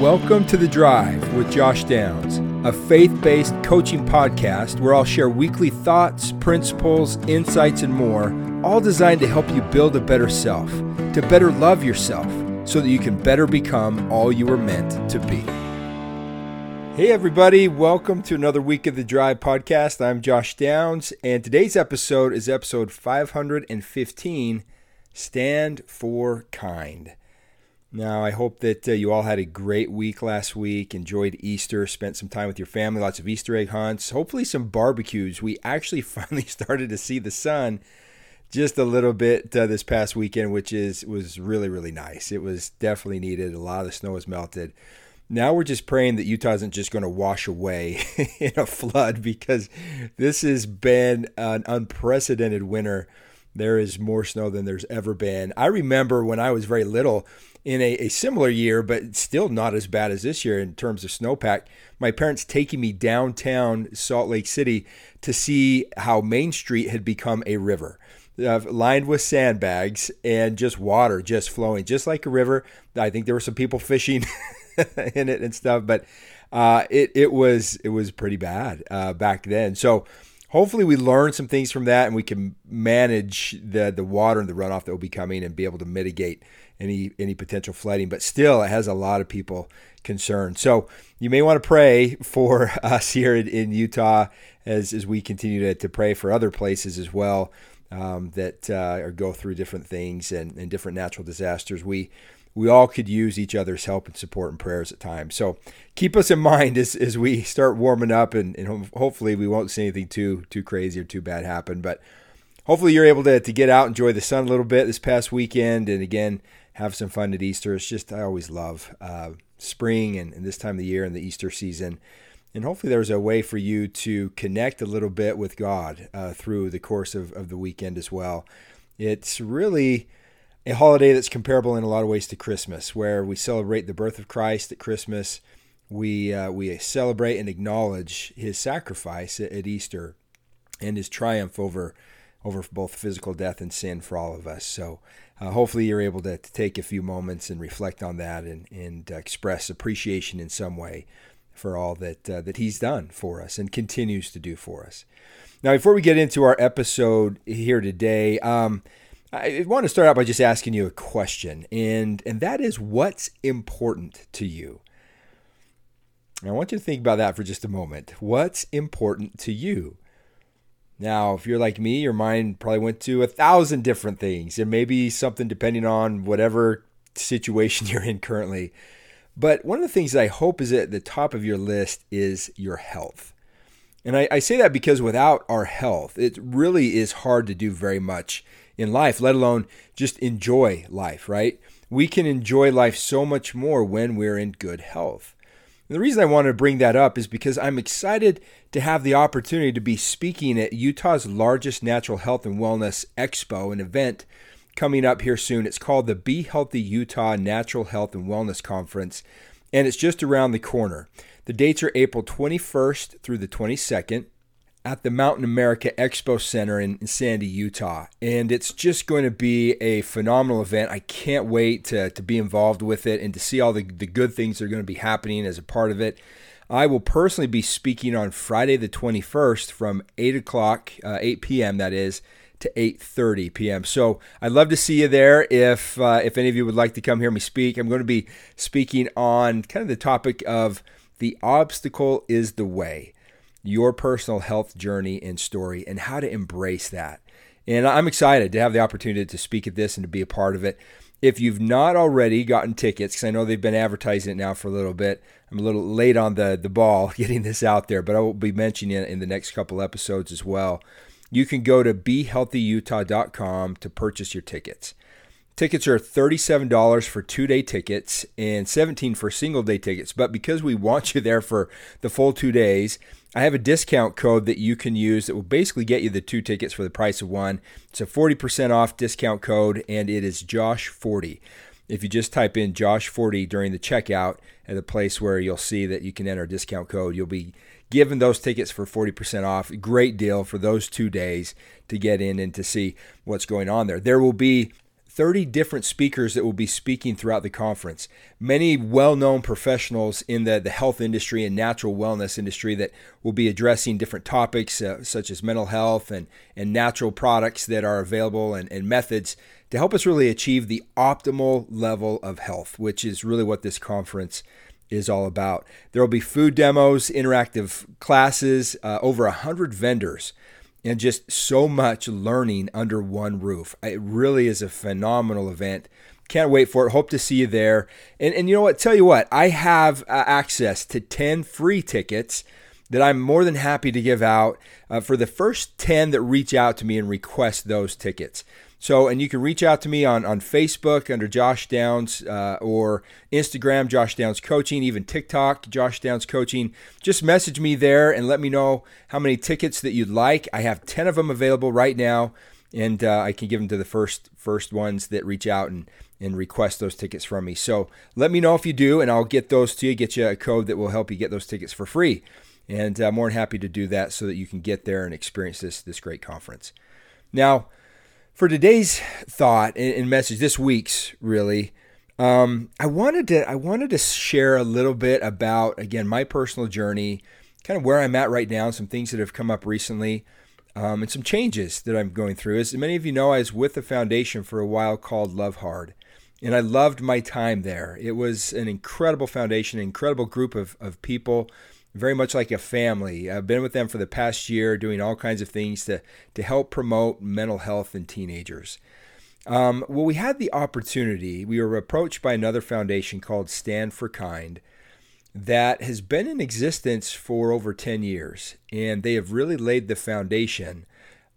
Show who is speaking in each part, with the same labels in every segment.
Speaker 1: Welcome to The Drive with Josh Downs, a faith based coaching podcast where I'll share weekly thoughts, principles, insights, and more, all designed to help you build a better self, to better love yourself, so that you can better become all you were meant to be. Hey, everybody, welcome to another week of The Drive podcast. I'm Josh Downs, and today's episode is episode 515 Stand for Kind. Now, I hope that uh, you all had a great week last week, enjoyed Easter, spent some time with your family, lots of Easter egg hunts, hopefully some barbecues. We actually finally started to see the sun just a little bit uh, this past weekend, which is was really really nice. It was definitely needed. A lot of the snow has melted. Now we're just praying that Utah isn't just going to wash away in a flood because this has been an unprecedented winter. There is more snow than there's ever been. I remember when I was very little in a, a, similar year, but still not as bad as this year in terms of snowpack. My parents taking me downtown Salt Lake City to see how Main Street had become a river. Uh, lined with sandbags and just water just flowing, just like a river. I think there were some people fishing in it and stuff, but uh, it it was it was pretty bad uh, back then. So hopefully we learn some things from that and we can manage the the water and the runoff that will be coming and be able to mitigate any any potential flooding. But still, it has a lot of people concerned. So you may want to pray for us here in, in Utah as as we continue to, to pray for other places as well um, that uh, go through different things and, and different natural disasters. We we all could use each other's help and support and prayers at times. So keep us in mind as, as we start warming up, and, and hopefully we won't see anything too too crazy or too bad happen. But hopefully you're able to, to get out, enjoy the sun a little bit this past weekend, and again have some fun at Easter. It's just I always love uh, spring and, and, this time of the year and the Easter season. And hopefully there's a way for you to connect a little bit with God uh, through the course of, of the weekend as well. It's really a holiday that's comparable in a lot of ways to Christmas, where we celebrate the birth of Christ at Christmas. We uh, we celebrate and acknowledge His sacrifice at, at Easter and His triumph over over both physical death and sin for all of us. So uh, hopefully you're able to, to, take a few moments and reflect on that and, and express appreciation in some way for all that uh, that he's done for us and continues to do for us. Now, before we get into our episode here today, um, I want to start out by just asking you a question, and and that is, what's important to you? I want you to think about that for just a moment. What's important to you? Now, if you're like me, your mind probably went to a thousand different things, and maybe something depending on whatever situation you're in currently. But one of the things that I hope is at the top of your list is your health. And I, I, say that because without our health, it really is hard to do very much in life, let alone just enjoy life, right? We can enjoy life so much more when we're in good health. And the reason I want to bring that up is because I'm excited to have the opportunity to be speaking at Utah's largest natural health and wellness expo, an event coming up here soon. It's called the Be Healthy Utah Natural Health and Wellness Conference, and it's just around the corner. The dates are April 21st through the 22nd at the Mountain America Expo Center in, Sandy, Utah. And it's just going to be a phenomenal event. I can't wait to, to be involved with it and to see all the, the good things that are going to be happening as a part of it. I will personally be speaking on Friday the 21st from 8 o'clock, uh, 8 p.m. that is, to 8:30 p.m. So I'd love to see you there. If uh, if any of you would like to come hear me speak, I'm going to be speaking on kind of the topic of the obstacle is the way your personal health journey and story and how to embrace that. And I'm excited to have the opportunity to speak at this and to be a part of it. If you've not already gotten tickets, because I know they've been advertising it now for a little bit, I'm a little late on the, the ball getting this out there, but I will be mentioning it in the next couple episodes as well. You can go to BeHealthyUtah.com to purchase your tickets. Tickets are $37 for two day tickets and $17 for single day tickets. But because we want you there for the full two days, I have a discount code that you can use that will basically get you the two tickets for the price of one. It's a 40% off discount code, and it is Josh40. If you just type in Josh40 during the checkout at the place where you'll see that you can enter a discount code, you'll be given those tickets for 40% off. Great deal for those two days to get in and to see what's going on there. There will be 30 different speakers that will be speaking throughout the conference. Many well known professionals in the, the health industry and natural wellness industry that will be addressing different topics uh, such as mental health and, and natural products that are available and, and methods to help us really achieve the optimal level of health, which is really what this conference is all about. There will be food demos, interactive classes, uh, over 100 vendors and just so much learning under one roof. It really is a phenomenal event. Can't wait for it. Hope to see you there. And, and you know what? Tell you what, I have uh, access to 10 free tickets that I'm more than happy to give out uh, for the first 10 that reach out to me and request those tickets. So, and you can reach out to me on, on Facebook under Josh Downs uh, or Instagram, Josh Downs Coaching, even TikTok, Josh Downs Coaching. Just message me there and let me know how many tickets that you'd like. I have 10 of them available right now, and uh, I can give them to the first first ones that reach out and, and request those tickets from me. So let me know if you do, and I'll get those to you, get you a code that will help you get those tickets for free. And I'm uh, more than happy to do that so that you can get there and experience this, this great conference. Now, for today's thought and message, this week's really, um, I wanted to I wanted to share a little bit about again my personal journey, kind of where I'm at right now, some things that have come up recently, um, and some changes that I'm going through. As many of you know, I was with a foundation for a while called Love Hard, and I loved my time there. It was an incredible foundation, an incredible group of, of people very much like a family. I've been with them for the past year, doing all kinds of things to, to help promote mental health in teenagers. Um, well, we had the opportunity, we were approached by another foundation called Stand for Kind that has been in existence for over 10 years. And they have really laid the foundation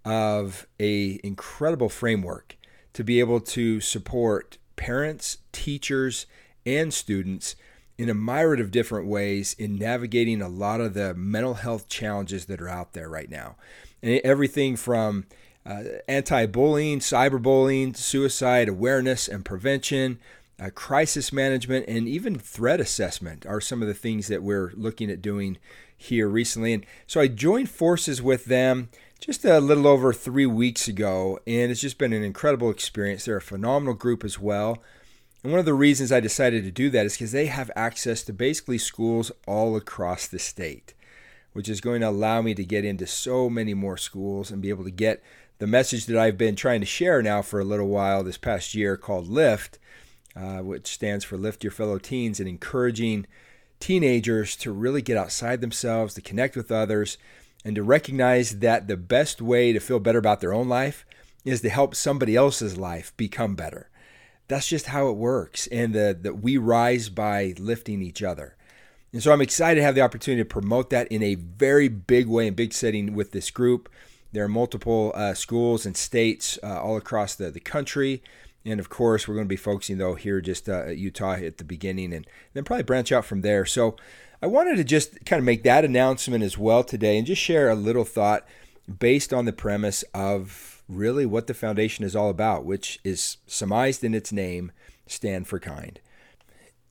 Speaker 1: of a incredible framework to be able to support parents, teachers, and students in a myriad of different ways in navigating a lot of the mental health challenges that are out there right now. And everything from uh, anti bullying, cyberbullying, suicide awareness and prevention, uh, crisis management, and even threat assessment are some of the things that we're looking at doing here recently. And so I joined forces with them just a little over three weeks ago, and it's just been an incredible experience. They're a phenomenal group as well. And one of the reasons I decided to do that is because they have access to basically schools all across the state, which is going to allow me to get into so many more schools and be able to get the message that I've been trying to share now for a little while this past year called LIFT, uh, which stands for Lift Your Fellow Teens, and encouraging teenagers to really get outside themselves, to connect with others, and to recognize that the best way to feel better about their own life is to help somebody else's life become better that's just how it works. And that we rise by lifting each other. And so I'm excited to have the opportunity to promote that in a very big way and big setting with this group. There are multiple uh, schools and states uh, all across the, the country. And of course, we're going to be focusing, though, here just uh, at Utah at the beginning and then probably branch out from there. So I wanted to just kind of make that announcement as well today and just share a little thought based on the premise of really what the foundation is all about, which is surmised in its name, stand for kind.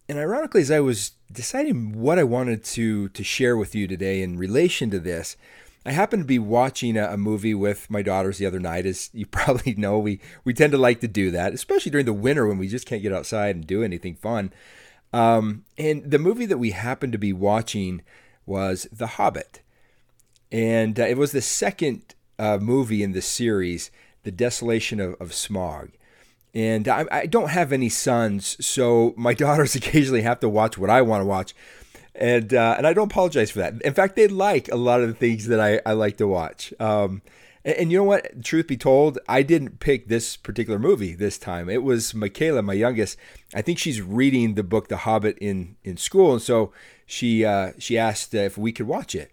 Speaker 1: And ironically, as I was deciding what I wanted to to share with you today in relation to this, I happened to be watching a, a, movie with my daughters the other night. As you probably know, we we tend to like to do that, especially during the winter when we just can't get outside and do anything fun. Um, and the movie that we happened to be watching was The Hobbit, and uh, it was the second uh, movie in the series, The Desolation of, of Smaug. And I, I, don't have any sons, so my daughters occasionally have to watch what I want to watch. And uh, and I don't apologize for that. In fact, they like a lot of the things that I, I like to watch. Um, and, and, you know what? Truth be told, I didn't pick this particular movie this time. It was Michaela, my youngest. I think she's reading the book The Hobbit in, in school, and so she uh, she asked if we could watch it.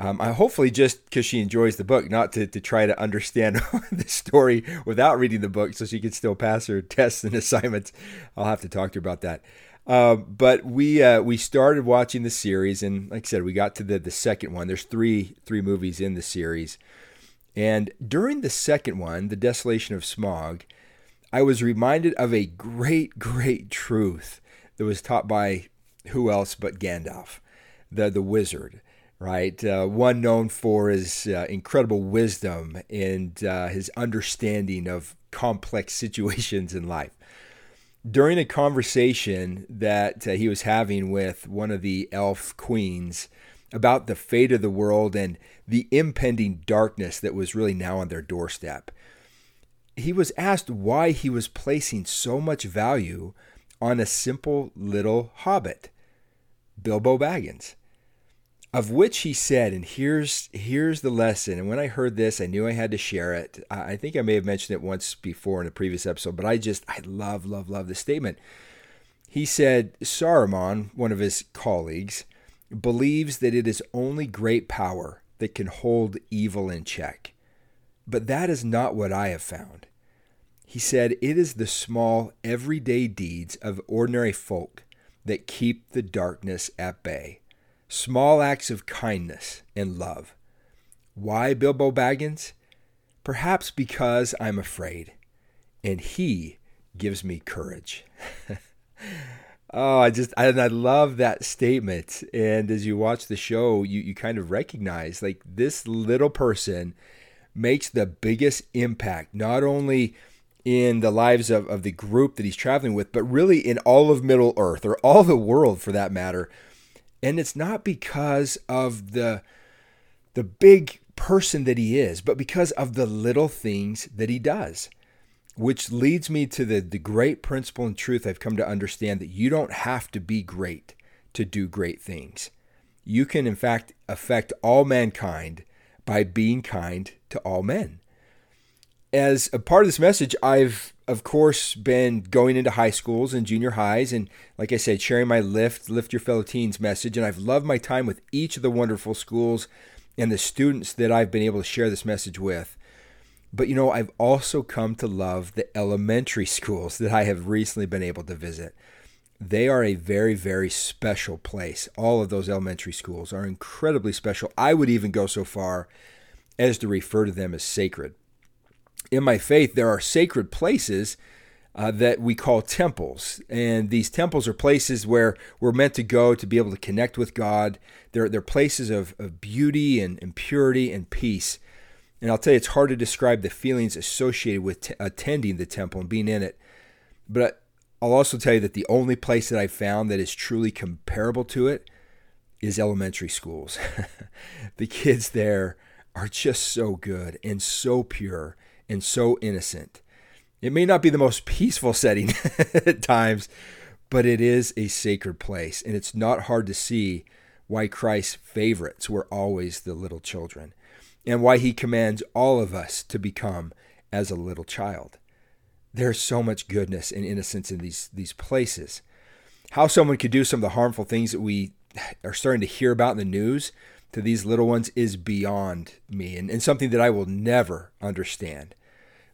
Speaker 1: Um, I hopefully just because she enjoys the book, not to, to try to understand the story without reading the book, so she can still pass her tests and assignments. I'll have to talk to her about that. Uh, but we uh, we started watching the series, and like I said, we got to the the second one. There's three three movies in the series, and during the second one, the Desolation of Smaug, I was reminded of a great great truth that was taught by who else but Gandalf, the the wizard right? Uh, one known for his uh, incredible wisdom and uh, his understanding of complex situations in life. During a conversation that uh, he was having with one of the elf queens about the fate of the world and the impending darkness that was really now on their doorstep, he was asked why he was placing so much value on a simple little hobbit, Bilbo Baggins of which he said, and here's here's the lesson. And when I heard this, I knew I had to share it. I think I may have mentioned it once before in a previous episode, but I just I love love love the statement. He said Saruman, one of his colleagues, believes that it is only great power that can hold evil in check. But that is not what I have found. He said it is the small, everyday deeds of ordinary folk that keep the darkness at bay small acts of kindness and love. Why Bilbo Baggins? Perhaps because I'm afraid, and he gives me courage. oh, I just I, I love that statement. And as you watch the show, you, you kind of recognize like this little person makes the biggest impact, not only in the lives of, of the group that he's traveling with, but really in all of Middle Earth or all the world for that matter and it's not because of the the big person that he is, but because of the little things that he does. Which leads me to the, the great principle and truth I've come to understand that you don't have to be great to do great things. You can, in fact, affect all mankind by being kind to all men. As a part of this message, I've of course, been going into high schools and junior highs, and like I said, sharing my lift, lift your fellow teens message. And I've loved my time with each of the wonderful schools and the students that I've been able to share this message with. But you know, I've also come to love the elementary schools that I have recently been able to visit. They are a very, very special place. All of those elementary schools are incredibly special. I would even go so far as to refer to them as sacred in my faith, there are sacred places uh, that we call temples. And these temples are places where we're meant to go to be able to connect with God. They're, they're places of, of beauty and, and purity and peace. And I'll tell you, it's hard to describe the feelings associated with t- attending the temple and being in it. But I'll also tell you that the only place that I've found that is truly comparable to it is elementary schools. the kids there are just so good and so pure and so innocent. It may not be the most peaceful setting at times, but it is a sacred place, and it's not hard to see why Christ's favorites were always the little children, and why he commands all of us to become as a little child. There's so much goodness and innocence in these, these places. How someone could do some of the harmful things that we are starting to hear about in the news to these little ones is beyond me and, and something that I will never understand.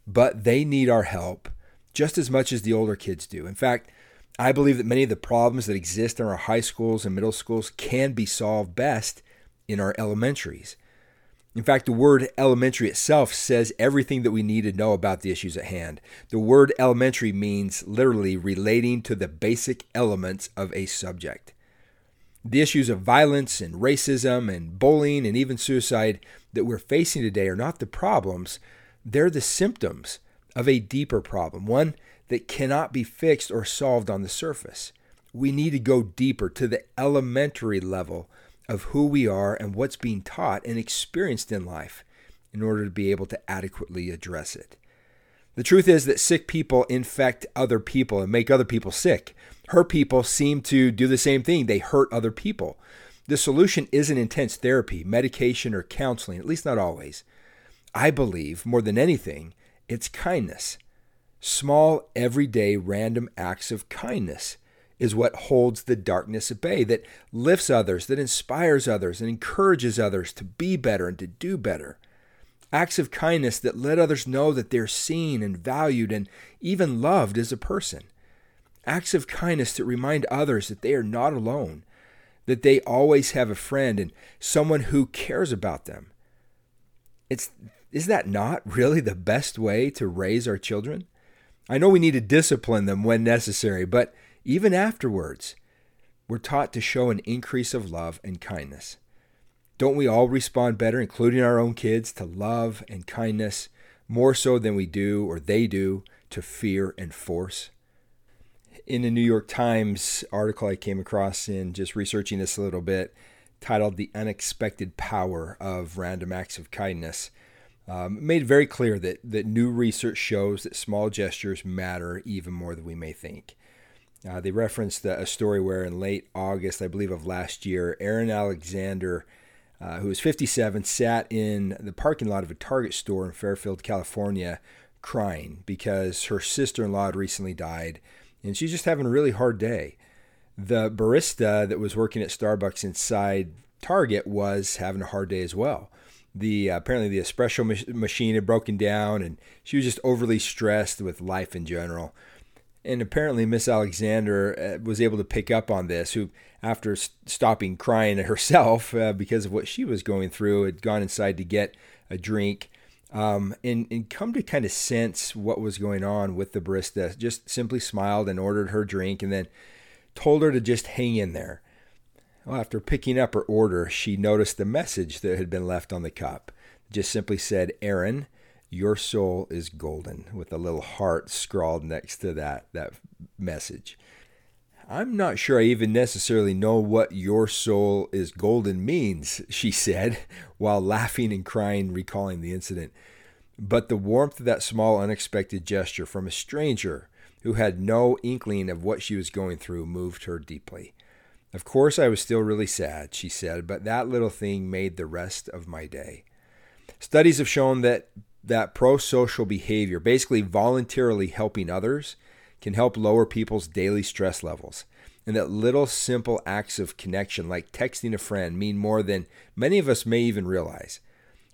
Speaker 1: But they need our help just as much as the older kids do. In fact, I believe that many of the problems that exist in our high schools and middle schools can be solved best in our elementaries. In fact, the word elementary itself says everything that we need to know about the issues at hand. The word elementary means literally relating to the basic elements of a subject. The issues of violence and racism and bullying and even suicide that we're facing today are not the problems, they're the symptoms of a deeper problem, one that cannot be fixed or solved on the surface. We need to go deeper to the elementary level of who we are and what's being taught and experienced in life in order to be able to adequately address it. The truth is that sick people infect other people and make other people sick hurt people seem to do the same thing. They hurt other people. The solution isn't intense therapy, medication, or counseling, at least not always. I believe, more than anything, it's kindness. Small, everyday, random acts of kindness is what holds the darkness at bay, that lifts others, that inspires others, and encourages others to be better and to do better. Acts of kindness that let others know that they're seen and valued and even loved as a person acts of kindness that remind others that they are not alone, that they always have a friend and someone who cares about them. It's is that not really the best way to raise our children? I know we need to discipline them when necessary, but even afterwards, we're taught to show an increase of love and kindness. Don't we all respond better, including our own kids, to love and kindness more so than we do or they do to fear and force? In the New York Times article I came across in just researching this a little bit, titled The Unexpected Power of Random Acts of Kindness, um, made very clear that, that new research shows that small gestures matter even more than we may think. Uh, they referenced a, a, story where in late August, I believe, of last year, Erin Alexander, uh, who was 57, sat in the parking lot of a Target store in Fairfield, California, crying because her sister in law had recently died and she's just having a really hard day. The barista that was working at Starbucks inside Target was having a hard day as well. The uh, apparently the espresso mach- machine had broken down and she was just overly stressed with life in general. And apparently miss alexander uh, was able to pick up on this who after stopping crying herself uh, because of what she was going through had gone inside to get a drink um, and, and come to kind of sense what was going on with the barista just simply smiled and ordered her drink and then told her to just hang in there well, after picking up her order, she noticed the message that had been left on the cup. It just simply said, Erin, your soul is golden, with a little heart scrawled next to that, that message. I'm not sure I even necessarily know what your soul is golden means, she said, while laughing and crying, recalling the incident. But the warmth of that small, unexpected gesture from a stranger who had no inkling of what she was going through moved her deeply. Of course, I was still really sad, she said, but that little thing made the rest of my day. Studies have shown that that pro-social behavior, basically voluntarily helping others, can help lower people's daily stress levels. And that little simple acts of connection, like texting a friend, mean more than many of us may even realize.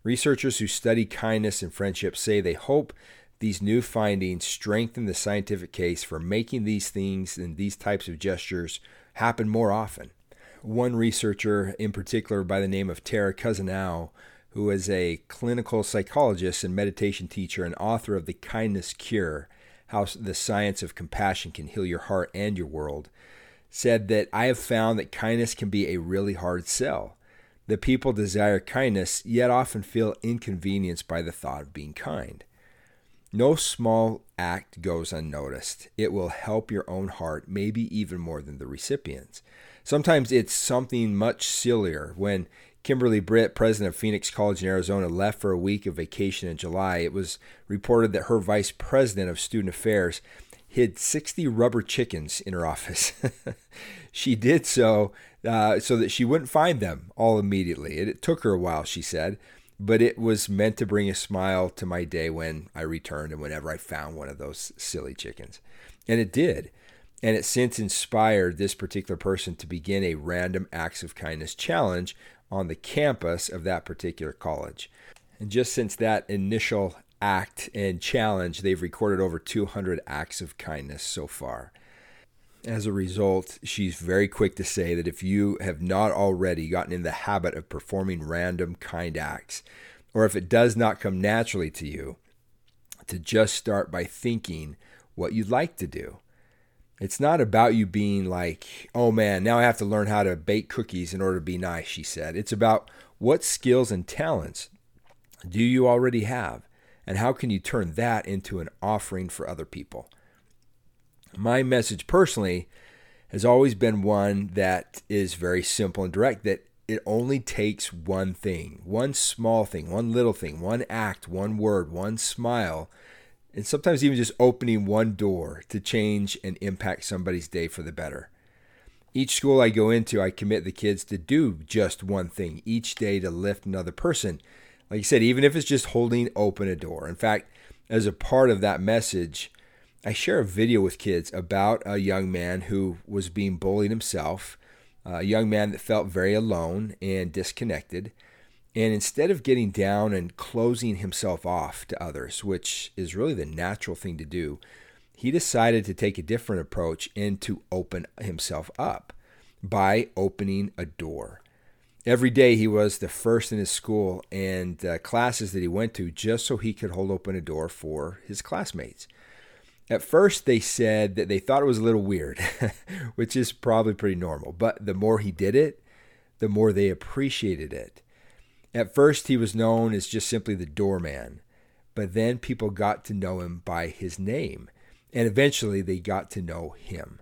Speaker 1: Researchers who study kindness and friendship say they hope these new findings strengthen the scientific case for making these things and these types of gestures happen more often. One researcher in particular by the name of Tara Cousineau, who is a clinical psychologist and meditation teacher and author of The Kindness Cure How the Science of Compassion Can Heal Your Heart and Your World, said that I have found that kindness can be a really hard sell. That people desire kindness, yet often feel inconvenienced by the thought of being kind. No small act goes unnoticed. It will help your own heart, maybe even more than the recipient's. Sometimes it's something much sillier. When Kimberly Britt, president of Phoenix College in Arizona, left for a week of vacation in July, it was reported that her vice president of student affairs hid 60 rubber chickens in her office. she did so uh, so that she wouldn't find them all immediately. It, it took her a while, she said but it was meant to bring a smile to my day when I returned and whenever I found one of those silly chickens. And it did. And it since inspired this particular person to begin a random acts of kindness challenge on the campus of that particular college. And just since that initial act and challenge, they've recorded over 200 acts of kindness so far. As a result, she's very quick to say that if you have not already gotten in the habit of performing random kind acts, or if it does not come naturally to you, to just start by thinking what you'd like to do. It's not about you being like, oh man, now I have to learn how to bake cookies in order to be nice, she said. It's about what skills and talents do you already have, and how can you turn that into an offering for other people? my message personally has always been one that is very simple and direct that it only takes one thing, one small thing, one little thing, one act, one word, one smile, and sometimes even just opening one door to change and impact somebody's day for the better. Each school I go into, I commit the kids to do just one thing each day to lift another person. Like I said, even if it's just holding open a door. In fact, as a part of that message, I share a video with kids about a young man who was being bullied himself, a young man that felt very alone and disconnected. And instead of getting down and closing himself off to others, which is really the natural thing to do, he decided to take a different approach and to open himself up by opening a door. Every day he was the first in his school and uh, classes that he went to just so he could hold open a door for his classmates. At first, they said that they thought it was a little weird, which is probably pretty normal. But the more he did it, the more they appreciated it. At first, he was known as just simply the doorman, but then people got to know him by his name, and eventually they got to know him.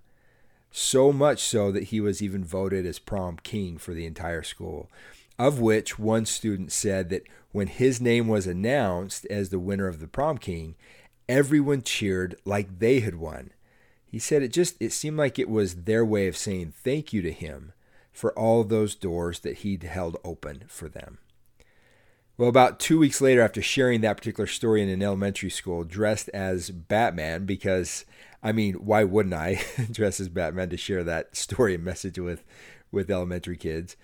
Speaker 1: So much so that he was even voted as prom king for the entire school, of which one student said that when his name was announced as the winner of the prom king, everyone cheered like they had won. He said it just it seemed like it was their way of saying thank you to him for all those doors that he'd held open for them. Well, about two weeks later, after sharing that particular story in an elementary school, dressed as Batman, because I mean, why wouldn't I dress as Batman to share that story and message with, with elementary kids?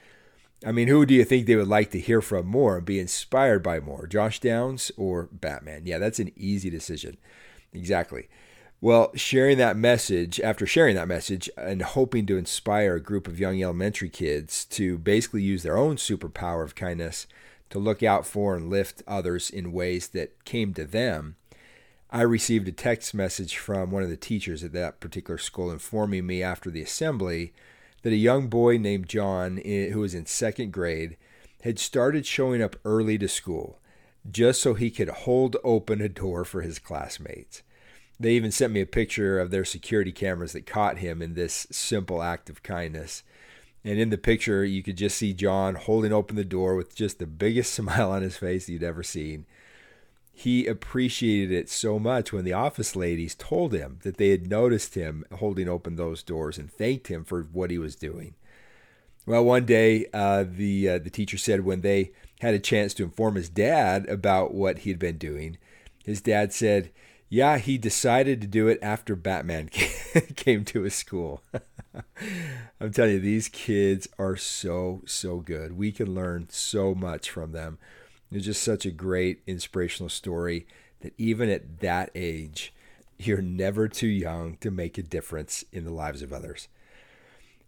Speaker 1: I mean, who do you think they would like to hear from more and be inspired by more, Josh Downs or Batman? Yeah, that's an easy decision. Exactly. Well, sharing that message, after sharing that message and hoping to inspire a group of young elementary kids to basically use their own superpower of kindness to look out for and lift others in ways that came to them, I received a text message from one of the teachers at that particular school informing me after the assembly that a young boy named John, who was in second grade, had started showing up early to school just so he could hold open a door for his classmates. They even sent me a picture of their security cameras that caught him in this simple act of kindness. And in the picture, you could just see John holding open the door with just the biggest smile on his face you'd ever seen. He appreciated it so much when the office ladies told him that they had noticed him holding open those doors and thanked him for what he was doing. Well, one day, uh, the uh, the teacher said when they had a chance to inform his dad about what he'd been doing, his dad said, "Yeah, he decided to do it after Batman came to his school." I'm telling you, these kids are so, so good. We can learn so much from them. It's just such a great inspirational story that even at that age, you're never too young to make a difference in the lives of others.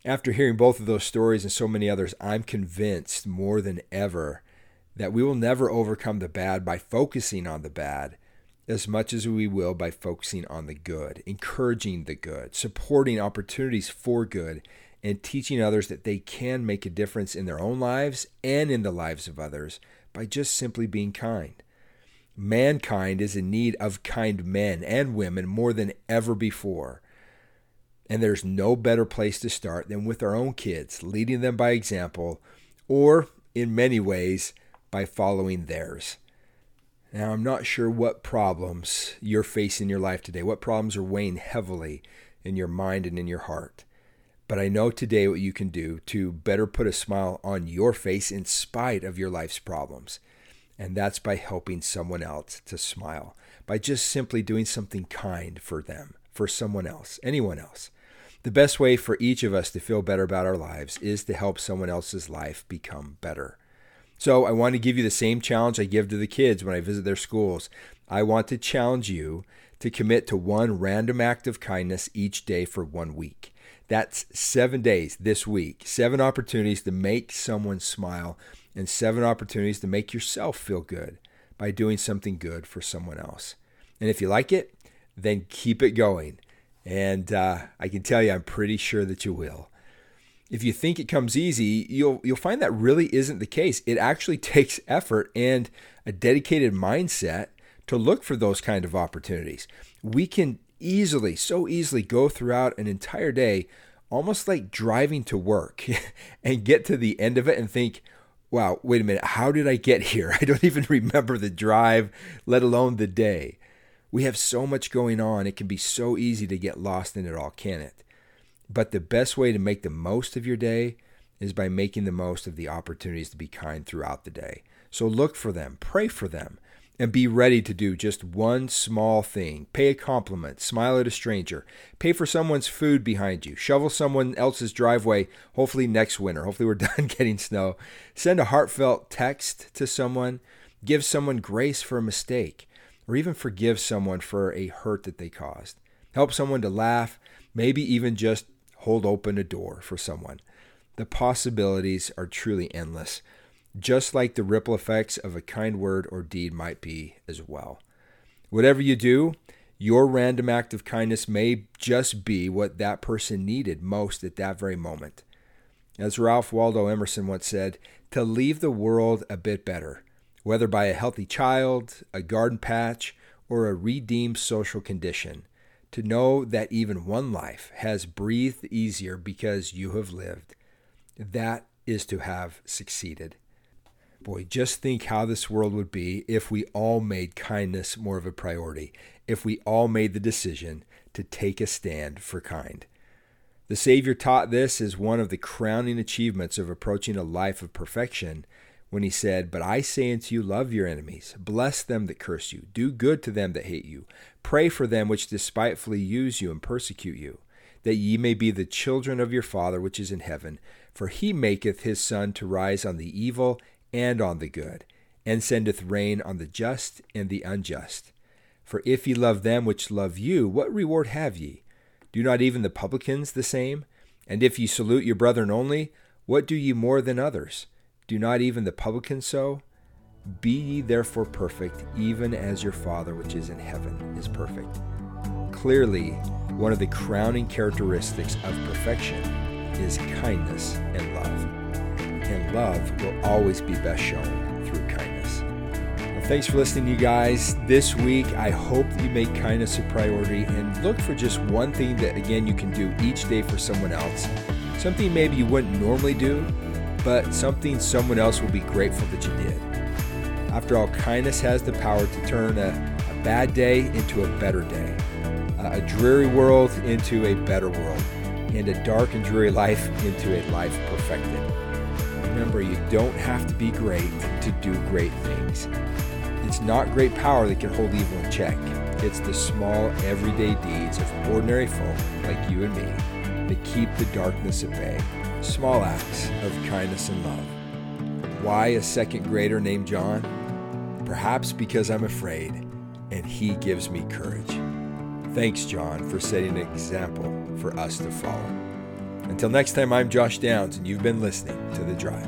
Speaker 1: After hearing both of those stories and so many others, I'm convinced more than ever that we will never overcome the bad by focusing on the bad as much as we will by focusing on the good, encouraging the good, supporting opportunities for good, and teaching others that they can make a difference in their own lives and in the lives of others by just simply being kind. Mankind is in need of kind men and women more than ever before. And there's no better place to start than with our own kids, leading them by example, or in many ways, by following theirs. Now, I'm not sure what problems you're facing in your life today, what problems are weighing heavily in your mind and in your heart. But I know today what you can do to better put a smile on your face in spite of your life's problems. And that's by helping someone else to smile, by just simply doing something kind for them, for someone else, anyone else. The best way for each of us to feel better about our lives is to help someone else's life become better. So I want to give you the same challenge I give to the kids when I visit their schools. I want to challenge you to commit to one random act of kindness each day for one week. That's seven days this week, seven opportunities to make someone smile, and seven opportunities to make yourself feel good by doing something good for someone else. And if you like it, then keep it going. And uh, I can tell you, I'm pretty sure that you will if you think it comes easy, you'll you'll find that really isn't the case. It actually takes effort and a dedicated mindset to look for those kind of opportunities. We can easily, so easily go throughout an entire day almost like driving to work and get to the end of it and think, wow, wait a minute, how did I get here? I don't even remember the drive, let alone the day. We have so much going on, it can be so easy to get lost in it all, can it? But the best way to make the most of your day is by making the most of the opportunities to be kind throughout the day. So look for them, pray for them, and be ready to do just one small thing. Pay a compliment, smile at a stranger, pay for someone's food behind you, shovel someone else's driveway, hopefully next winter. Hopefully, we're done getting snow. Send a heartfelt text to someone, give someone grace for a mistake, or even forgive someone for a hurt that they caused. Help someone to laugh, maybe even just hold open a door for someone. The possibilities are truly endless, just like the ripple effects of a kind word or deed might be as well. Whatever you do, your random act of kindness may just be what that person needed most at that very moment. As Ralph Waldo Emerson once said, to leave the world a bit better, whether by a healthy child, a garden patch, or a redeemed social condition. To know that even one life has breathed easier because you have lived. That is to have succeeded. Boy, just think how this world would be if we all made kindness more of a priority, if we all made the decision to take a stand for kind. The Savior taught this as one of the crowning achievements of approaching a life of perfection when he said, But I say unto you, love your enemies, bless them that curse you, do good to them that hate you, pray for them which despitefully use you and persecute you, that ye may be the children of your Father which is in heaven. For he maketh his sun to rise on the evil and on the good, and sendeth rain on the just and the unjust. For if ye love them which love you, what reward have ye? Do not even the publicans the same? And if ye salute your brethren only, what do ye more than others? Do not even the publicans so? Be ye therefore perfect, even as your Father which is in heaven is perfect. Clearly, one of the crowning characteristics of perfection is kindness and love and love will always be best shown through kindness. Well, thanks for listening, you guys. This week, I hope you make kindness a priority and look for just one thing that, again, you can do each day for someone else. Something maybe you wouldn't normally do, but something someone else will be grateful that you did. After all, kindness has the power to turn a, a bad day into a better day, a dreary world into a better world, and a dark and dreary life into a life perfected. Remember, you don't have to be great to do great things. It's not great power that can hold evil in check. It's the small, everyday deeds of ordinary folk like you and me that keep the darkness at bay. Small acts of kindness and love. Why a second grader named John? Perhaps because I'm afraid and he gives me courage. Thanks, John, for setting an example for us to follow. Until next time, I'm Josh Downs, and you've been listening to The Drive.